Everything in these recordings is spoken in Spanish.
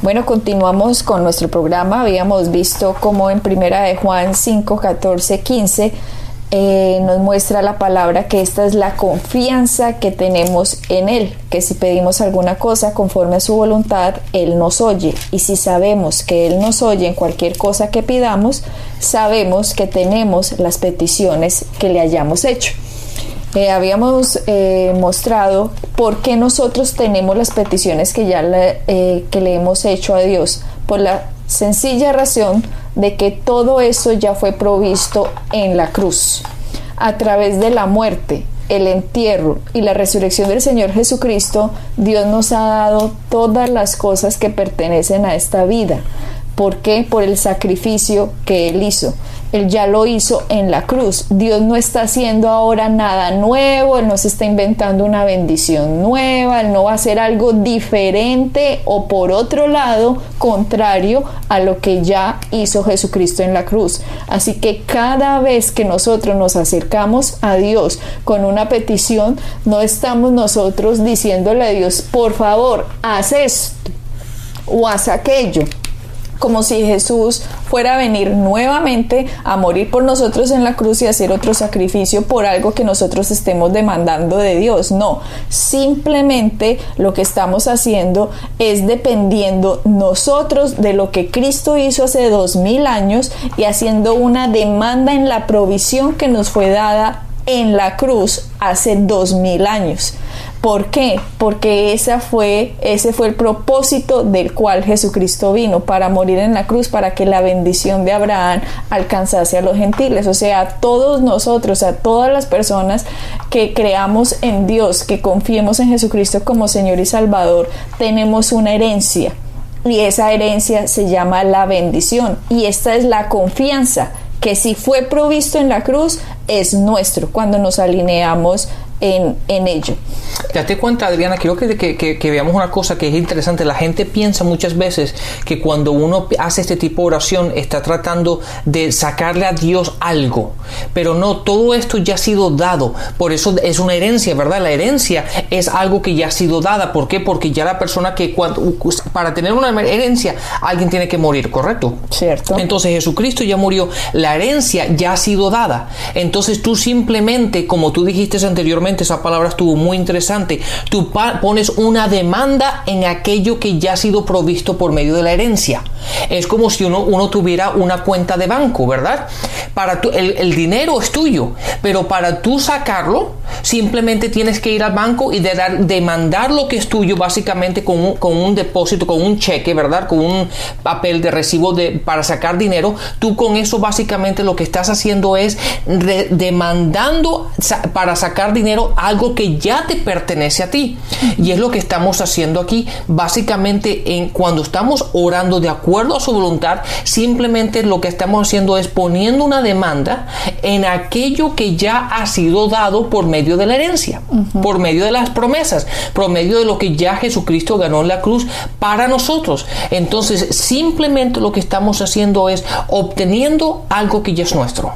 Bueno, continuamos con nuestro programa. Habíamos visto cómo en Primera de Juan 5, 14, 15 nos muestra la palabra que esta es la confianza que tenemos en Él, que si pedimos alguna cosa conforme a su voluntad, Él nos oye. Y si sabemos que Él nos oye en cualquier cosa que pidamos, sabemos que tenemos las peticiones que le hayamos hecho. Eh, habíamos eh, mostrado por qué nosotros tenemos las peticiones que ya le, eh, que le hemos hecho a Dios, por la sencilla razón de que todo eso ya fue provisto en la cruz, a través de la muerte, el entierro y la resurrección del Señor Jesucristo, Dios nos ha dado todas las cosas que pertenecen a esta vida. ¿Por qué? Por el sacrificio que Él hizo. Él ya lo hizo en la cruz. Dios no está haciendo ahora nada nuevo, Él no se está inventando una bendición nueva, Él no va a hacer algo diferente o por otro lado, contrario a lo que ya hizo Jesucristo en la cruz. Así que cada vez que nosotros nos acercamos a Dios con una petición, no estamos nosotros diciéndole a Dios, por favor, haz esto o haz aquello como si Jesús fuera a venir nuevamente a morir por nosotros en la cruz y hacer otro sacrificio por algo que nosotros estemos demandando de Dios. No, simplemente lo que estamos haciendo es dependiendo nosotros de lo que Cristo hizo hace dos mil años y haciendo una demanda en la provisión que nos fue dada en la cruz hace dos mil años. ¿Por qué? Porque esa fue, ese fue el propósito del cual Jesucristo vino, para morir en la cruz, para que la bendición de Abraham alcanzase a los gentiles. O sea, a todos nosotros, a todas las personas que creamos en Dios, que confiemos en Jesucristo como Señor y Salvador, tenemos una herencia. Y esa herencia se llama la bendición. Y esta es la confianza que si fue provisto en la cruz, es nuestro cuando nos alineamos en, en ello. Date cuenta, Adriana, quiero que, que, veamos una cosa que es interesante. La gente piensa muchas veces que cuando uno hace este tipo de oración está tratando de sacarle a Dios algo. Pero no, todo esto ya ha sido dado. Por eso es una herencia, ¿verdad? La herencia es algo que ya ha sido dada. ¿Por qué? Porque ya la persona que cuando, para tener una herencia alguien tiene que morir, ¿correcto? Cierto. Entonces Jesucristo ya murió. La herencia ya ha sido dada. Entonces tú simplemente, como tú dijiste anteriormente, esa palabra estuvo muy interesante. Tú pones una demanda en aquello que ya ha sido provisto por medio de la herencia. Es como si uno, tuviera una cuenta de banco, ¿verdad? Para el, dinero es tuyo, pero para tú sacarlo, simplemente tienes que ir al banco y de dar, demandar lo que es tuyo básicamente con un, con un depósito, con un cheque, ¿verdad? Con un papel de recibo de, para sacar dinero. Tú con eso básicamente lo que estás haciendo es demandando para sacar dinero algo que ya te pertenece a ti. Y es lo que estamos haciendo aquí. Básicamente, en, cuando estamos orando de acuerdo a su voluntad, simplemente lo que estamos haciendo es poniendo una demanda en aquello que ya ha sido dado por medio de la herencia, por medio de las promesas, por medio de lo que ya Jesucristo ganó en la cruz para nosotros. Entonces, simplemente lo que estamos haciendo es obteniendo algo que ya es nuestro.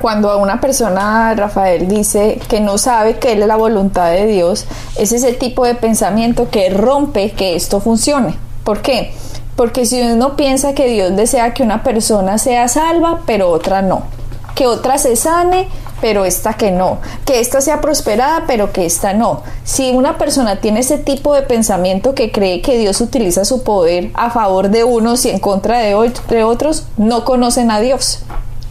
Cuando una persona, Rafael, dice que no sabe que es la voluntad de Dios, es ese tipo de pensamiento que rompe que esto funcione. ¿Por qué? Porque si uno piensa que Dios desea que una persona sea salva, pero otra no, que otra se sane, pero esta que no, que esta sea prosperada, pero que esta no. Si una persona tiene ese tipo de pensamiento que cree que Dios utiliza su poder a favor de unos y en contra de otros, no conocen a Dios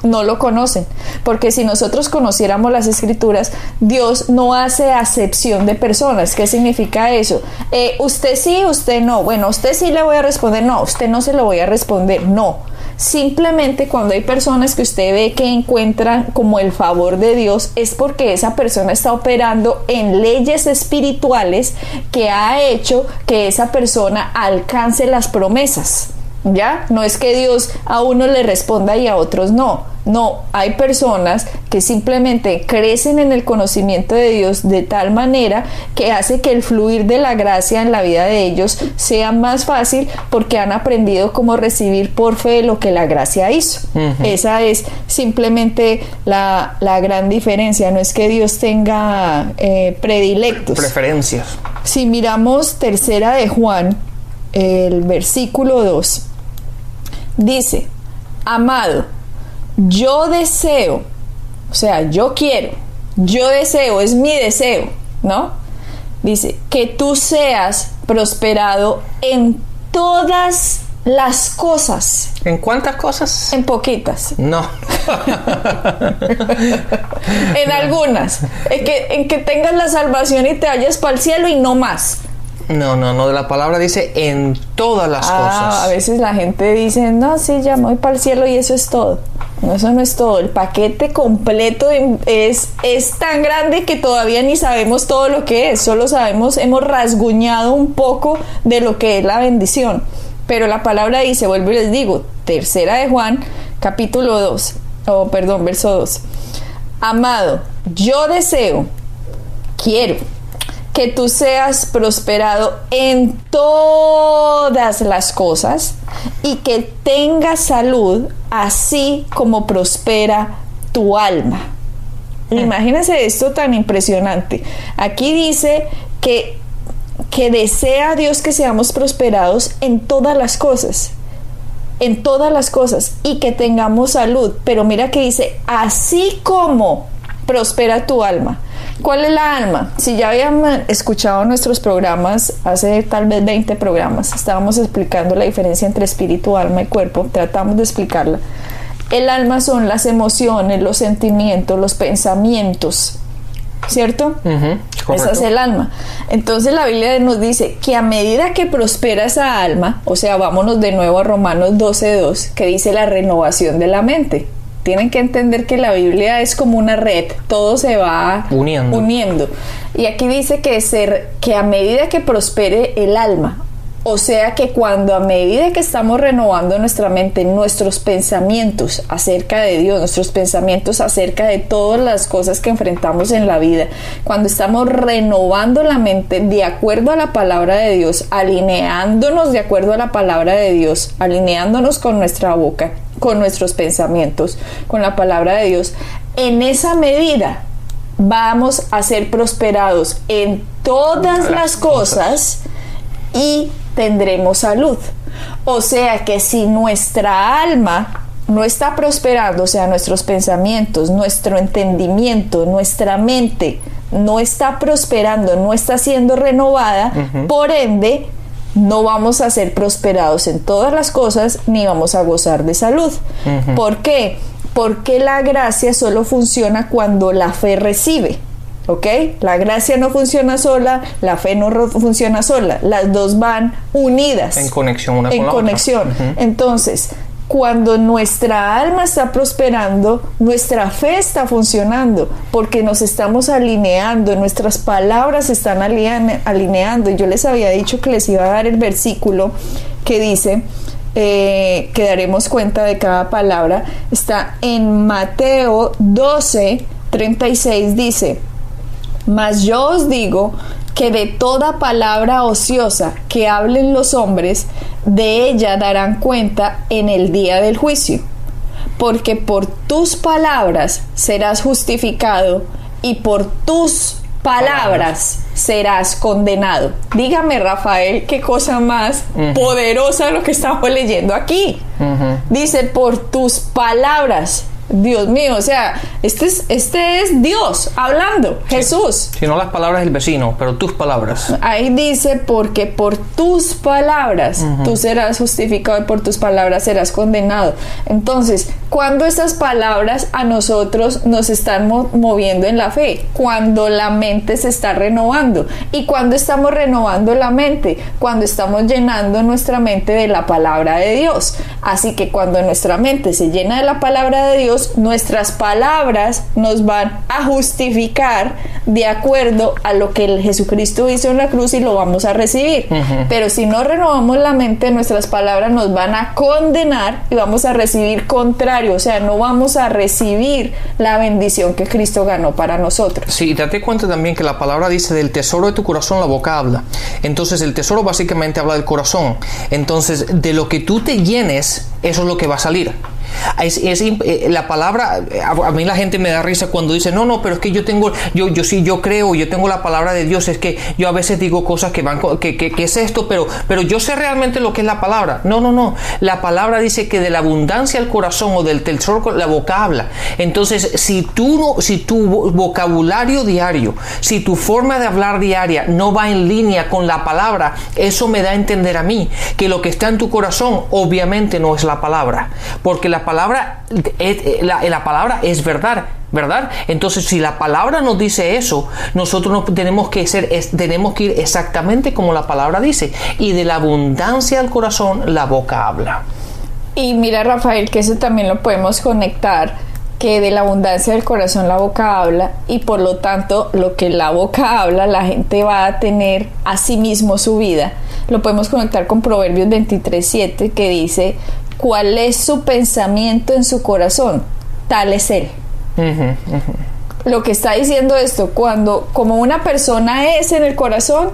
no lo conocen. Porque si nosotros conociéramos las escrituras, Dios no hace acepción de personas. ¿Qué significa eso? Eh, usted sí, usted no. Bueno, usted sí le voy a responder, no, usted no se lo voy a responder, no. Simplemente cuando hay personas que usted ve que encuentran como el favor de Dios es porque esa persona está operando en leyes espirituales que ha hecho que esa persona alcance las promesas. ¿Ya? No es que Dios a uno le responda y a otros no. No, hay personas que simplemente crecen en el conocimiento de Dios de tal manera que hace que el fluir de la gracia en la vida de ellos sea más fácil porque han aprendido cómo recibir por fe lo que la gracia hizo. Esa es simplemente la, gran diferencia. No es que Dios tenga eh, predilectos. Preferencias. Si miramos tercera de Juan, el versículo 2, dice, amado, yo deseo, o sea, yo quiero, yo deseo, es mi deseo, ¿no? Dice, que tú seas prosperado en todas las cosas. ¿En cuántas cosas? En poquitas. No. en algunas. En que, en que tengas la salvación y te vayas para el cielo y no más. No, no, no, de la palabra dice en todas las ah, cosas. A veces la gente dice, no, sí, ya voy para el cielo y eso es todo. No, eso no es todo. El paquete completo es, es tan grande que todavía ni sabemos todo lo que es. Solo sabemos, hemos rasguñado un poco de lo que es la bendición. Pero la palabra dice, vuelvo y les digo, tercera de Juan, capítulo 2, o perdón, verso 2. Amado, yo deseo, quiero que tú seas prosperado en todas las cosas y que tengas salud así como prospera tu alma. Mm. Imagínense esto tan impresionante. Aquí dice que, que desea Dios que seamos prosperados en todas las cosas en todas las cosas y que tengamos salud. Pero mira que dice, así como prospera tu alma. ¿Cuál es la alma? Si ya habían escuchado nuestros programas, hace tal vez 20 programas, estábamos explicando la diferencia entre espíritu, alma y cuerpo, tratamos de explicarla. El alma son las emociones, los sentimientos, los pensamientos, ¿cierto? Esa es el alma. Entonces la Biblia nos dice que a medida que prospera esa alma, o sea, vámonos de nuevo a Romanos 12.2, que dice la renovación de la mente tienen que entender que la Biblia es como una red, todo se va uniendo. Y aquí dice que, ser, que a medida que prospere el alma, o sea que cuando a medida que estamos renovando nuestra mente, nuestros pensamientos acerca de Dios, nuestros pensamientos acerca de todas las cosas que enfrentamos en la vida, cuando estamos renovando la mente de acuerdo a la palabra de Dios, alineándonos de acuerdo a la palabra de Dios, alineándonos con nuestra boca, con nuestros pensamientos, con la palabra de Dios, en esa medida vamos a ser prosperados en todas las cosas y tendremos salud. O sea que si nuestra alma no está prosperando, o sea, nuestros pensamientos, nuestro entendimiento, nuestra mente no está prosperando, no está siendo renovada, por ende, no vamos a ser prosperados en todas las cosas ni vamos a gozar de salud. ¿Por qué? Porque la gracia solo funciona cuando la fe recibe. ¿Ok? La gracia no funciona sola, la fe no funciona sola, las dos van unidas. En conexión una en con conexión. Entonces, cuando nuestra alma está prosperando, nuestra fe está funcionando, porque nos estamos alineando, nuestras palabras están alineando. Yo les había dicho que les iba a dar el versículo que dice, eh, que daremos cuenta de cada palabra, está en Mateo 12, 36, dice, mas yo os digo que de toda palabra ociosa que hablen los hombres, de ella darán cuenta en el día del juicio. Porque por tus palabras serás justificado y por tus palabras serás condenado. Dígame, Rafael, qué cosa más poderosa lo que estamos leyendo aquí. Dice, por tus palabras Dios mío, o sea, este es, este es Dios hablando, Jesús. Si no las palabras del vecino, pero tus palabras. Ahí dice, porque por tus palabras tú serás justificado y por tus palabras serás condenado. Entonces, cuando estas palabras a nosotros nos están moviendo en la fe, cuando la mente se está renovando. ¿Y cuando estamos renovando la mente? Cuando estamos llenando nuestra mente de la palabra de Dios. Así que cuando nuestra mente se llena de la palabra de Dios, nosotros, nuestras palabras nos van a justificar de acuerdo a lo que el Jesucristo hizo en la cruz y lo vamos a recibir. Pero si no renovamos la mente, nuestras palabras nos van a condenar y vamos a recibir contrario, o sea, no vamos a recibir la bendición que Cristo ganó para nosotros. Sí, date cuenta también que la palabra dice del tesoro de tu corazón la boca habla. Entonces el tesoro básicamente habla del corazón. Entonces de lo que tú te llenes, eso es lo que va a salir. Es, eh, la palabra, a, mí la gente me da risa cuando dice, no, no, pero es que yo tengo, yo, yo sí, yo creo, yo tengo la palabra de Dios, es que yo a veces digo cosas que van, que, que, es esto, pero, pero yo sé realmente lo que es la palabra. No, no, no. La palabra dice que de la abundancia al corazón o del tesoro la boca habla. Entonces, si tú no, si tu vocabulario diario, si tu forma de hablar diaria no va en línea con la palabra, eso me da a entender a mí que lo que está en tu corazón obviamente no es la palabra, porque la palabra, eh, la, palabra es verdad, ¿verdad? Entonces, si la palabra nos dice eso, nosotros no tenemos que ser, tenemos que ir exactamente como la palabra dice. Y de la abundancia del corazón, la boca habla. Y mira, Rafael, que eso también lo podemos conectar que de la abundancia del corazón la boca habla y por lo tanto lo que la boca habla la gente va a tener a sí mismo su vida. Lo podemos conectar con Proverbios 23.7 que dice cuál es su pensamiento en su corazón, tal es él. Lo que está diciendo esto, cuando como una persona es en el corazón,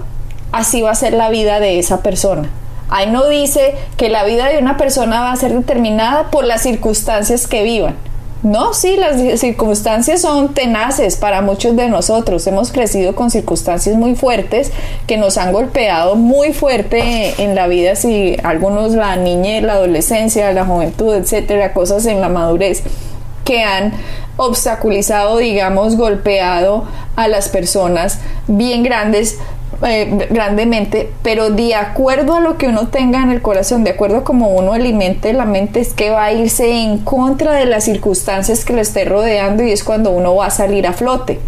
así va a ser la vida de esa persona. Ahí no dice que la vida de una persona va a ser determinada por las circunstancias que vivan no, sí, las circunstancias son tenaces para muchos de nosotros. Hemos crecido con circunstancias muy fuertes que nos han golpeado muy fuerte en la vida, si algunos la niñez, la adolescencia, la juventud, etcétera, cosas en la madurez que han obstaculizado, digamos, golpeado a las personas bien grandes eh, grandemente, pero de acuerdo a lo que uno tenga en el corazón, de acuerdo a cómo uno alimente la mente, es que va a irse en contra de las circunstancias que lo esté rodeando y es cuando uno va a salir a flote.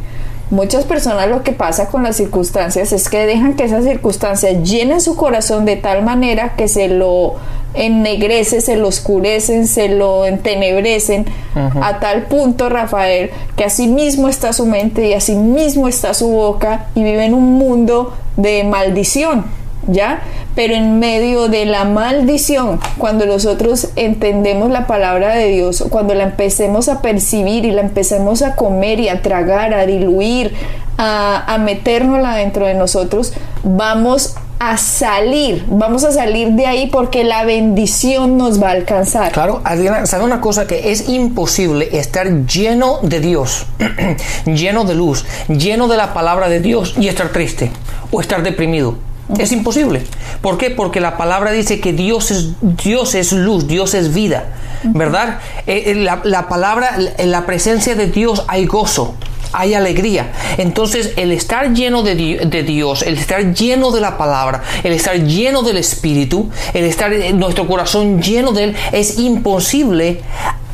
Muchas personas lo que pasa con las circunstancias es que dejan que esas circunstancias llenen su corazón de tal manera que se lo ennegrece, se lo oscurecen, se lo entenebrecen a tal punto, Rafael, que así mismo está su mente y así mismo está su boca y vive en un mundo de maldición. ¿Ya? Pero en medio de la maldición, cuando nosotros entendemos la palabra de Dios, cuando la empecemos a percibir y la empecemos a comer y a tragar, a diluir, a, a metérnosla dentro de nosotros, vamos a salir, vamos a salir de ahí porque la bendición nos va a alcanzar. Claro, Adriana, ¿sabe una cosa? Que es imposible estar lleno de Dios, lleno de luz, lleno de la palabra de Dios y estar triste o estar deprimido. Es imposible. ¿Por qué? Porque la palabra dice que Dios es, Dios es luz, Dios es vida, ¿verdad? Eh, eh, la, la palabra, en la presencia de Dios hay gozo hay alegría. Entonces el estar lleno de, Dios, el estar lleno de la palabra, el estar lleno del Espíritu, el estar en nuestro corazón lleno de Él, es imposible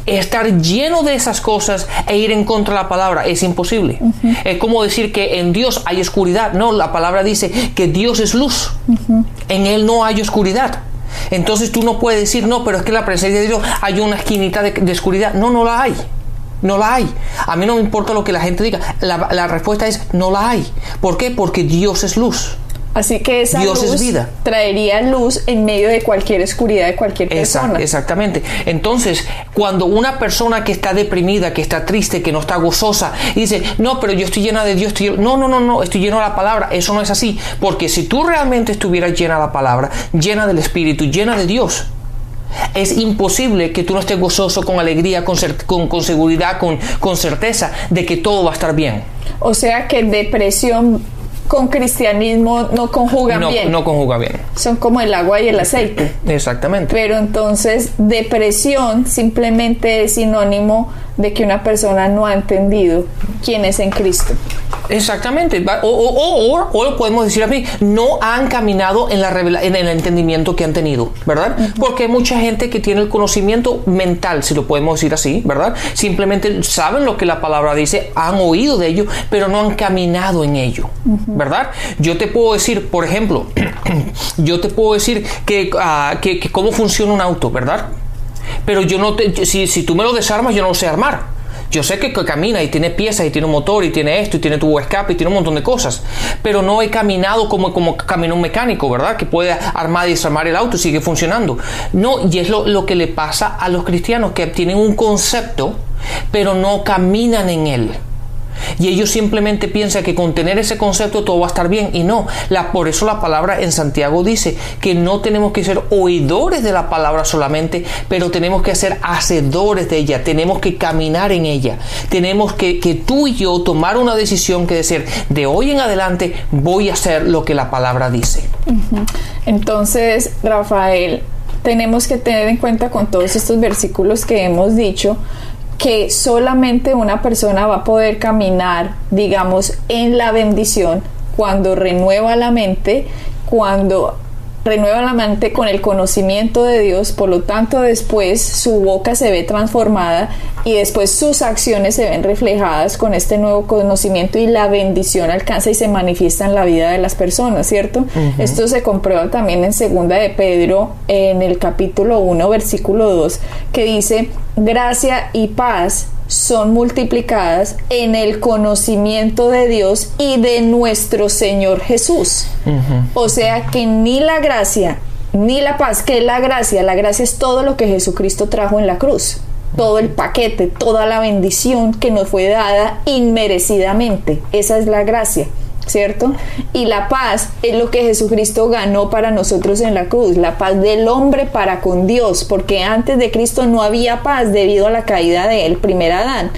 estar lleno de esas cosas e ir en contra de la palabra es imposible. Es como decir que en Dios hay oscuridad. No, la palabra dice que Dios es luz. En Él no hay oscuridad. Entonces tú no puedes decir, no, pero es que en la presencia de Dios hay una esquinita de oscuridad. No, no la hay. No la hay. A mí no me importa lo que la gente diga. La, respuesta es no la hay. ¿Por qué? Porque Dios es luz. Así que esa Dios luz es vida. traería luz en medio de cualquier oscuridad de cualquier persona. exactamente. Entonces, cuando una persona que está deprimida, que está triste, que no está gozosa, dice, no, pero yo estoy llena de Dios, estoy... no, no, no, no, estoy lleno de la palabra. Eso no es así. Porque si tú realmente estuvieras llena de la palabra, llena del Espíritu, llena de Dios, es imposible que tú no estés gozoso con alegría, con, con, seguridad, con, con certeza de que todo va a estar bien. O sea que depresión con cristianismo no conjugan bien. No conjuga bien. Son como el agua y el aceite. Exactamente. Pero entonces depresión simplemente es sinónimo de que una persona no ha entendido quién es en Cristo. Exactamente. O, o, o, o podemos decir a mí, no han caminado en, la en el entendimiento que han tenido, ¿verdad? Porque hay mucha gente que tiene el conocimiento mental, si lo podemos decir así, ¿verdad? Simplemente saben lo que la palabra dice, han oído de ello, pero no han caminado en ello, ¿verdad? Yo te puedo decir, por ejemplo, yo te puedo decir que, ah, que, que cómo funciona un auto, ¿verdad? Pero yo no te, si, si tú me lo desarmas, yo no lo sé armar. Yo sé que camina y tiene piezas y tiene un motor y tiene esto y tiene tubo de escape y tiene un montón de cosas, pero no he caminado como, como camina un mecánico, ¿verdad? Que puede armar y desarmar el auto y sigue funcionando. No, y es lo, lo que le pasa a los cristianos que tienen un concepto, pero no caminan en él. Y ellos simplemente piensan que con tener ese concepto todo va a estar bien. Y no, la, por eso la palabra en Santiago dice que no tenemos que ser oidores de la palabra solamente, pero tenemos que ser hacedores de ella. Tenemos que caminar en ella. Tenemos que, que tú y yo tomar una decisión que decir, de hoy en adelante voy a hacer lo que la palabra dice. Entonces, Rafael, tenemos que tener en cuenta con todos estos versículos que hemos dicho, que solamente una persona va a poder caminar, digamos, en la bendición cuando renueva la mente, cuando renueva la mente con el conocimiento de Dios, por lo tanto después su boca se ve transformada y después sus acciones se ven reflejadas con este nuevo conocimiento y la bendición alcanza y se manifiesta en la vida de las personas, ¿cierto? Esto se comprueba también en segunda de Pedro en el capítulo 1 versículo 2 que dice gracia y paz son multiplicadas en el conocimiento de Dios y de nuestro Señor Jesús. O sea que ni la gracia ni la paz, que es la gracia, la gracia es todo lo que Jesucristo trajo en la cruz, todo el paquete, toda la bendición que nos fue dada inmerecidamente, esa es la gracia. ¿Cierto? Y la paz es lo que Jesucristo ganó para nosotros en la cruz, la paz del hombre para con Dios, porque antes de Cristo no había paz debido a la caída del primer Adán,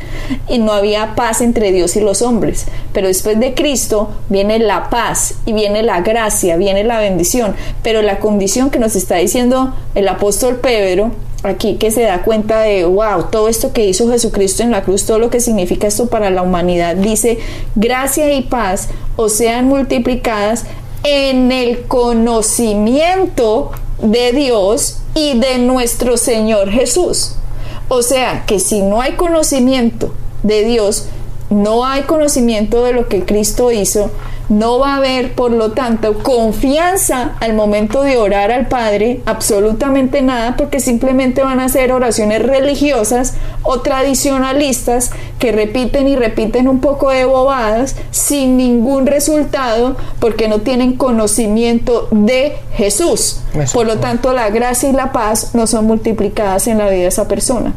y no había paz entre Dios y los hombres, pero después de Cristo viene la paz y viene la gracia, viene la bendición, pero la condición que nos está diciendo el apóstol Pedro aquí que se da cuenta de, wow, todo esto que hizo Jesucristo en la cruz, todo lo que significa esto para la humanidad, dice, gracia y paz o sean multiplicadas en el conocimiento de Dios y de nuestro Señor Jesús. O sea, que si no hay conocimiento de Dios, no hay conocimiento de lo que Cristo hizo, no va a haber, por lo tanto, confianza al momento de orar al Padre, absolutamente nada, porque simplemente van a ser oraciones religiosas o tradicionalistas que repiten y repiten un poco de bobadas sin ningún resultado porque no tienen conocimiento de Jesús. Por lo tanto, la gracia y la paz no son multiplicadas en la vida de esa persona.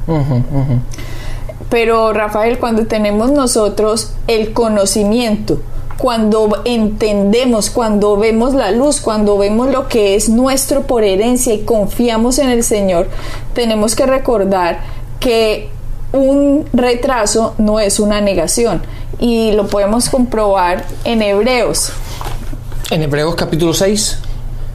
Pero Rafael, cuando tenemos nosotros el conocimiento, cuando entendemos, cuando vemos la luz, cuando vemos lo que es nuestro por herencia y confiamos en el Señor, tenemos que recordar que un retraso no es una negación y lo podemos comprobar en Hebreos. En Hebreos capítulo 6.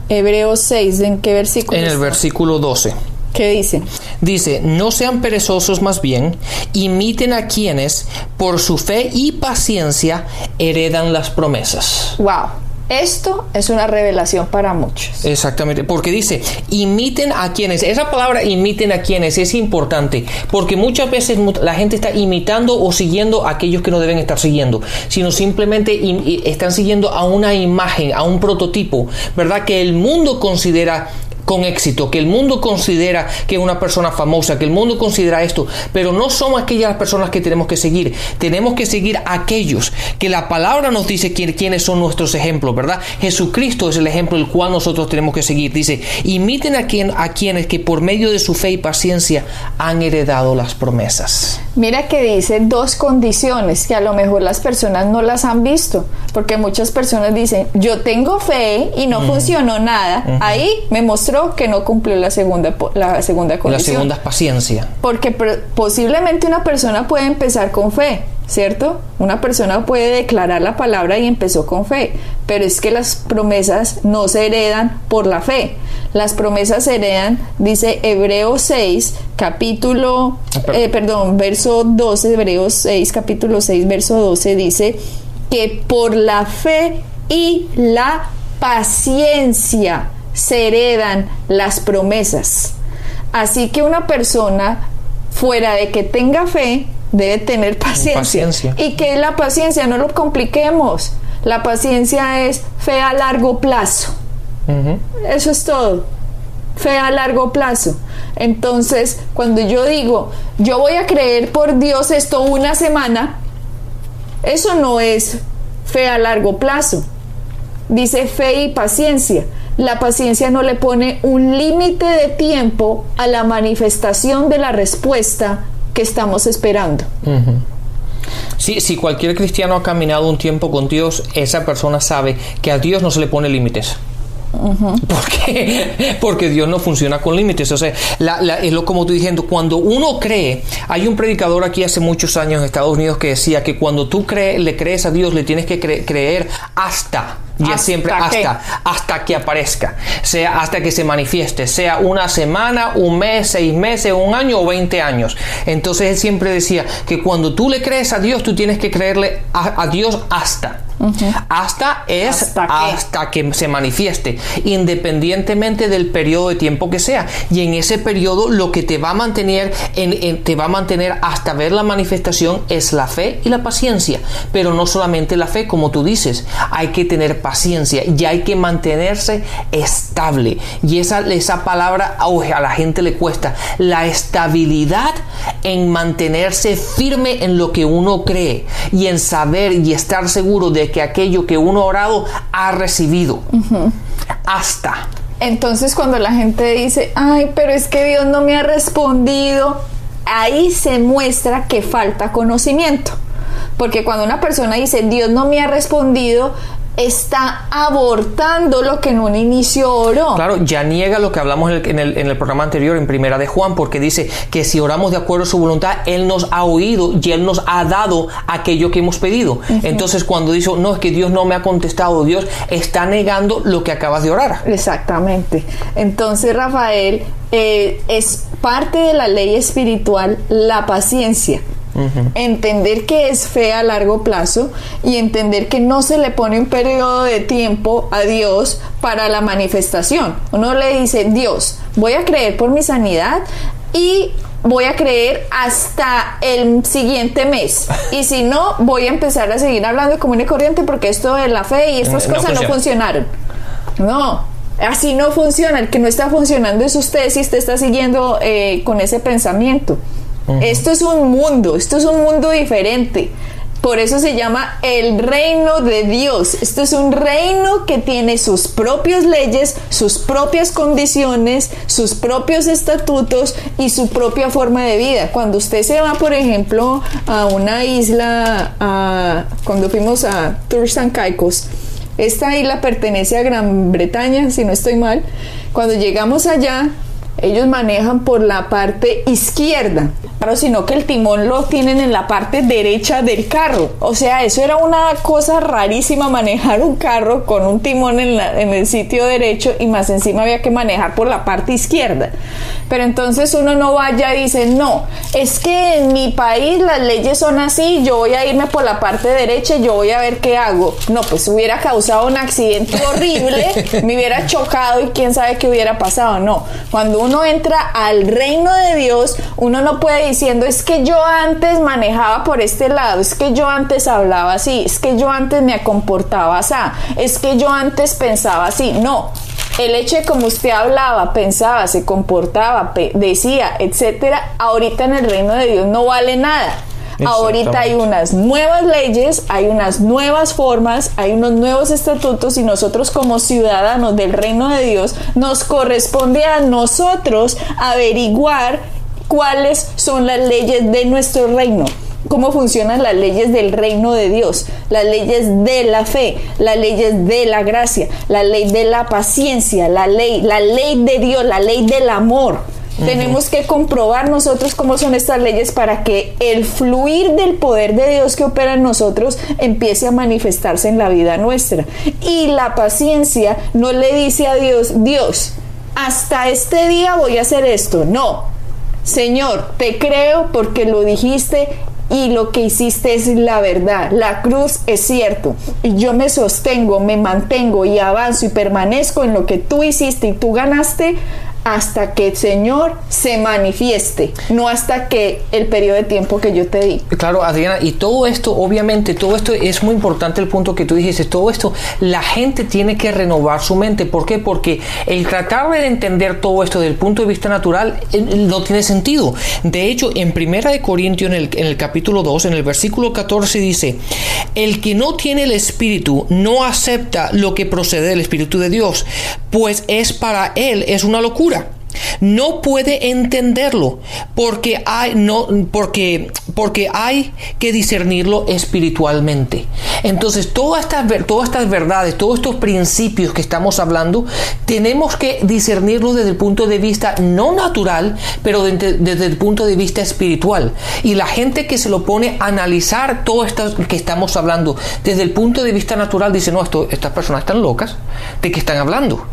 Hebreos 6, ¿en qué versículo? En el versículo 12. ¿Qué dice? Dice, no sean perezosos más bien, imiten a quienes por su fe y paciencia heredan las promesas. Wow. Esto es una revelación para muchos. Exactamente, porque dice, imiten a quienes, esa palabra imiten a quienes es importante, porque muchas veces la gente está imitando o siguiendo a aquellos que no deben estar siguiendo, sino simplemente están siguiendo a una imagen, a un prototipo, ¿verdad? Que el mundo considera con éxito, que el mundo considera que es una persona famosa, que el mundo considera esto, pero no somos aquellas personas que tenemos que seguir, tenemos que seguir aquellos que la palabra nos dice quiénes son nuestros ejemplos, ¿verdad? Jesucristo es el ejemplo el cual nosotros tenemos que seguir. Dice, imiten a, quien, a quienes que por medio de su fe y paciencia han heredado las promesas. Mira que dice dos condiciones que a lo mejor las personas no las han visto, porque muchas personas dicen, yo tengo fe y no funcionó nada, ahí me mostró que no cumplió la segunda, la segunda condición. La segunda es paciencia. Porque posiblemente una persona puede empezar con fe, ¿cierto? Una persona puede declarar la palabra y empezó con fe, pero es que las promesas no se heredan por la fe. Las promesas se heredan, dice Hebreos 6, capítulo, ah, eh, perdón, verso 12, Hebreos 6, capítulo 6, verso 12, dice que por la fe y la paciencia se heredan las promesas. Así que una persona, fuera de que tenga fe, debe tener paciencia. Y que la paciencia no lo compliquemos. La paciencia es fe a largo plazo. Eso es todo. Fe a largo plazo. Entonces, cuando yo digo, yo voy a creer por Dios esto una semana, eso no es fe a largo plazo. Dice fe y paciencia. La paciencia no le pone un límite de tiempo a la manifestación de la respuesta que estamos esperando. si cualquier cristiano ha caminado un tiempo con Dios, esa persona sabe que a Dios no se le pone límites. Porque, porque Dios no funciona con límites. O sea, es lo como tú diciendo, cuando uno cree, hay un predicador aquí hace muchos años en Estados Unidos que decía que cuando tú le crees a Dios, le tienes que creer hasta ya siempre hasta, hasta que aparezca, sea hasta que se manifieste, sea una semana, un mes, seis meses, un año o veinte años. Entonces él siempre decía que cuando tú le crees a Dios, tú tienes que creerle a Dios hasta. Hasta es hasta, que se manifieste, independientemente del periodo de tiempo que sea. Y en ese periodo lo que te va a mantener, en, te va a mantener hasta ver la manifestación es la fe y la paciencia. Pero no solamente la fe, como tú dices, hay que tener paciencia y hay que mantenerse estable. Y esa, esa palabra a la gente le cuesta. La estabilidad en mantenerse firme en lo que uno cree y en saber y estar seguro de que aquello que uno ha orado ha recibido. Hasta. Entonces cuando la gente dice, ay, pero es que Dios no me ha respondido, ahí se muestra que falta conocimiento. Porque cuando una persona dice, Dios no me ha respondido, está abortando lo que en un inicio oró. Claro, ya niega lo que hablamos en el, programa anterior, en Primera de Juan, porque dice que si oramos de acuerdo a su voluntad, Él nos ha oído y Él nos ha dado aquello que hemos pedido. Entonces, cuando dice, no, es que Dios no me ha contestado, Dios está negando lo que acabas de orar. Exactamente. Entonces, Rafael, eh, es parte de la ley espiritual la paciencia entender que es fe a largo plazo y entender que no se le pone un periodo de tiempo a Dios para la manifestación. Uno le dice, Dios, voy a creer por mi sanidad y voy a creer hasta el siguiente mes. Y si no, voy a empezar a seguir hablando común y corriente porque esto de la fe y estas cosas no funcionaron. No, así no funciona. El que no está funcionando es usted si usted está siguiendo eh, con ese pensamiento. Esto es un mundo, esto es un mundo diferente. Por eso se llama el reino de Dios. Esto es un reino que tiene sus propias leyes, sus propias condiciones, sus propios estatutos y su propia forma de vida. Cuando usted se va, por ejemplo, a una isla, cuando fuimos a Tours and Caicos, esta isla pertenece a Gran Bretaña, si no estoy mal. Cuando llegamos allá, ellos manejan por la parte izquierda, pero sino que el timón lo tienen en la parte derecha del carro. O sea, eso era una cosa rarísima manejar un carro con un timón en, en el sitio derecho y más encima había que manejar por la parte izquierda. Pero entonces uno no vaya y dice, no, es que en mi país las leyes son así, yo voy a irme por la parte derecha y yo voy a ver qué hago. No, pues hubiera causado un accidente horrible, me hubiera chocado y quién sabe qué hubiera pasado. No, cuando uno entra al reino de Dios, uno no puede diciendo, es que yo antes manejaba por este lado, es que yo antes hablaba así, es que yo antes me comportaba así, es que yo antes pensaba así. No, el hecho de como usted hablaba, pensaba, se comportaba, decía, etcétera, ahorita en el reino de Dios no vale nada. Ahorita hay unas nuevas leyes, hay unas nuevas formas, hay unos nuevos estatutos y nosotros como ciudadanos del reino de Dios nos corresponde a nosotros averiguar cuáles son las leyes de nuestro reino cómo funcionan las leyes del reino de Dios, las leyes de la fe, las leyes de la gracia, la ley de la paciencia, la ley, la ley de Dios, la ley del amor. Tenemos que comprobar nosotros cómo son estas leyes para que el fluir del poder de Dios que opera en nosotros empiece a manifestarse en la vida nuestra. Y la paciencia no le dice a Dios, Dios, hasta este día voy a hacer esto. No, Señor, te creo porque lo dijiste y lo que hiciste es la verdad. La cruz es cierto. Y yo me sostengo, me mantengo y avanzo y permanezco en lo que tú hiciste y tú ganaste hasta que el Señor se manifieste, no hasta que el periodo de tiempo que yo te di. Claro, Adriana, y todo esto, obviamente, todo esto es muy importante el punto que tú dijiste, todo esto, la gente tiene que renovar su mente. ¿Por qué? Porque el tratar de entender todo esto desde el punto de vista natural no tiene sentido. De hecho, en Primera de Corintios, en el, en el capítulo 2, en el versículo 14 dice, el que no tiene el Espíritu no acepta lo que procede del Espíritu de Dios, pues es para él, es una locura no puede entenderlo porque hay, no, porque, porque hay que discernirlo espiritualmente. Entonces, todas estas, todas estas verdades, todos estos principios que estamos hablando, tenemos que discernirlo desde el punto de vista no natural, pero desde, el punto de vista espiritual. Y la gente que se lo pone a analizar todo esto que estamos hablando desde el punto de vista natural dice, no, esto, estas personas están locas, ¿de qué están hablando?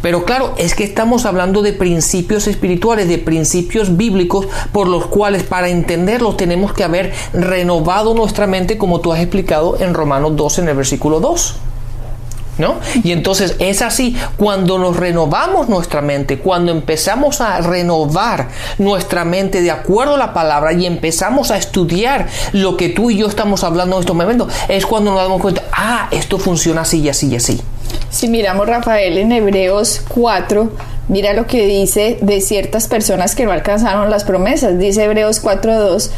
Pero claro, es que estamos hablando de principios espirituales, de principios bíblicos por los cuales para entenderlos tenemos que haber renovado nuestra mente como tú has explicado en Romanos 2 en el versículo 2. ¿No? Y entonces es así, cuando nos renovamos nuestra mente, cuando empezamos a renovar nuestra mente de acuerdo a la palabra y empezamos a estudiar lo que tú y yo estamos hablando en estos momentos, es cuando nos damos cuenta, ah, esto funciona así y así y así. Si miramos Rafael en Hebreos 4, mira lo que dice de ciertas personas que no alcanzaron las promesas. Dice Hebreos 4.2,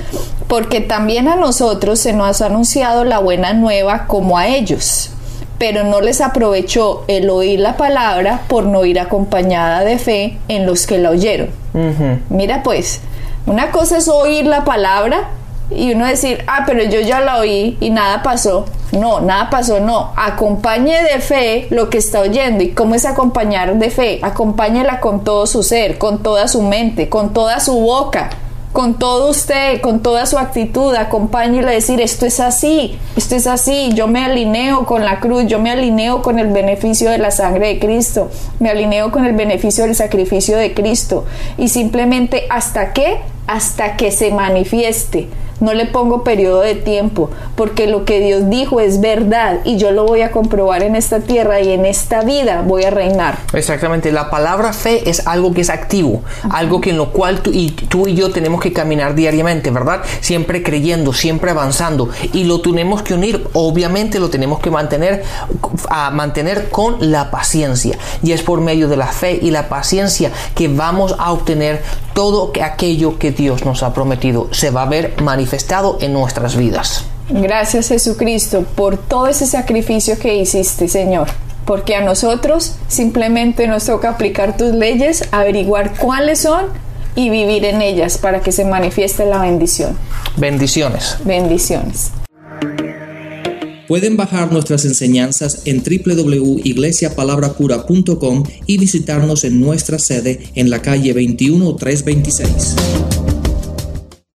porque también a nosotros se nos ha anunciado la buena nueva como a ellos, pero no les aprovechó el oír la palabra por no ir acompañada de fe en los que la oyeron. Mira pues, una cosa es oír la palabra y uno decir, ah, pero yo ya la oí y nada pasó. No, nada pasó, no. Acompañe de fe lo que está oyendo. ¿Y cómo es acompañar de fe? Acompáñela con todo su ser, con toda su mente, con toda su boca, con todo usted, con toda su actitud. Acompáñela a decir, esto es así, esto es así. Yo me alineo con la cruz, yo me alineo con el beneficio de la sangre de Cristo, me alineo con el beneficio del sacrificio de Cristo. Y simplemente hasta qué? Hasta que se manifieste no le pongo periodo de tiempo, porque lo que Dios dijo es verdad y yo lo voy a comprobar en esta tierra y en esta vida voy a reinar. Exactamente, la palabra fe es algo que es activo, algo que en lo cual tú y, tú y yo tenemos que caminar diariamente, ¿verdad? Siempre creyendo, siempre avanzando y lo tenemos que unir, obviamente lo tenemos que mantener a mantener con la paciencia y es por medio de la fe y la paciencia que vamos a obtener todo aquello que Dios nos ha prometido se va a ver manifestado en nuestras vidas. Gracias Jesucristo por todo ese sacrificio que hiciste, Señor. Porque a nosotros simplemente nos toca aplicar tus leyes, averiguar cuáles son y vivir en ellas para que se manifieste la bendición. Bendiciones. Bendiciones. Pueden bajar nuestras enseñanzas en www.iglesiapalabracura.com y visitarnos en nuestra sede en la calle 21326.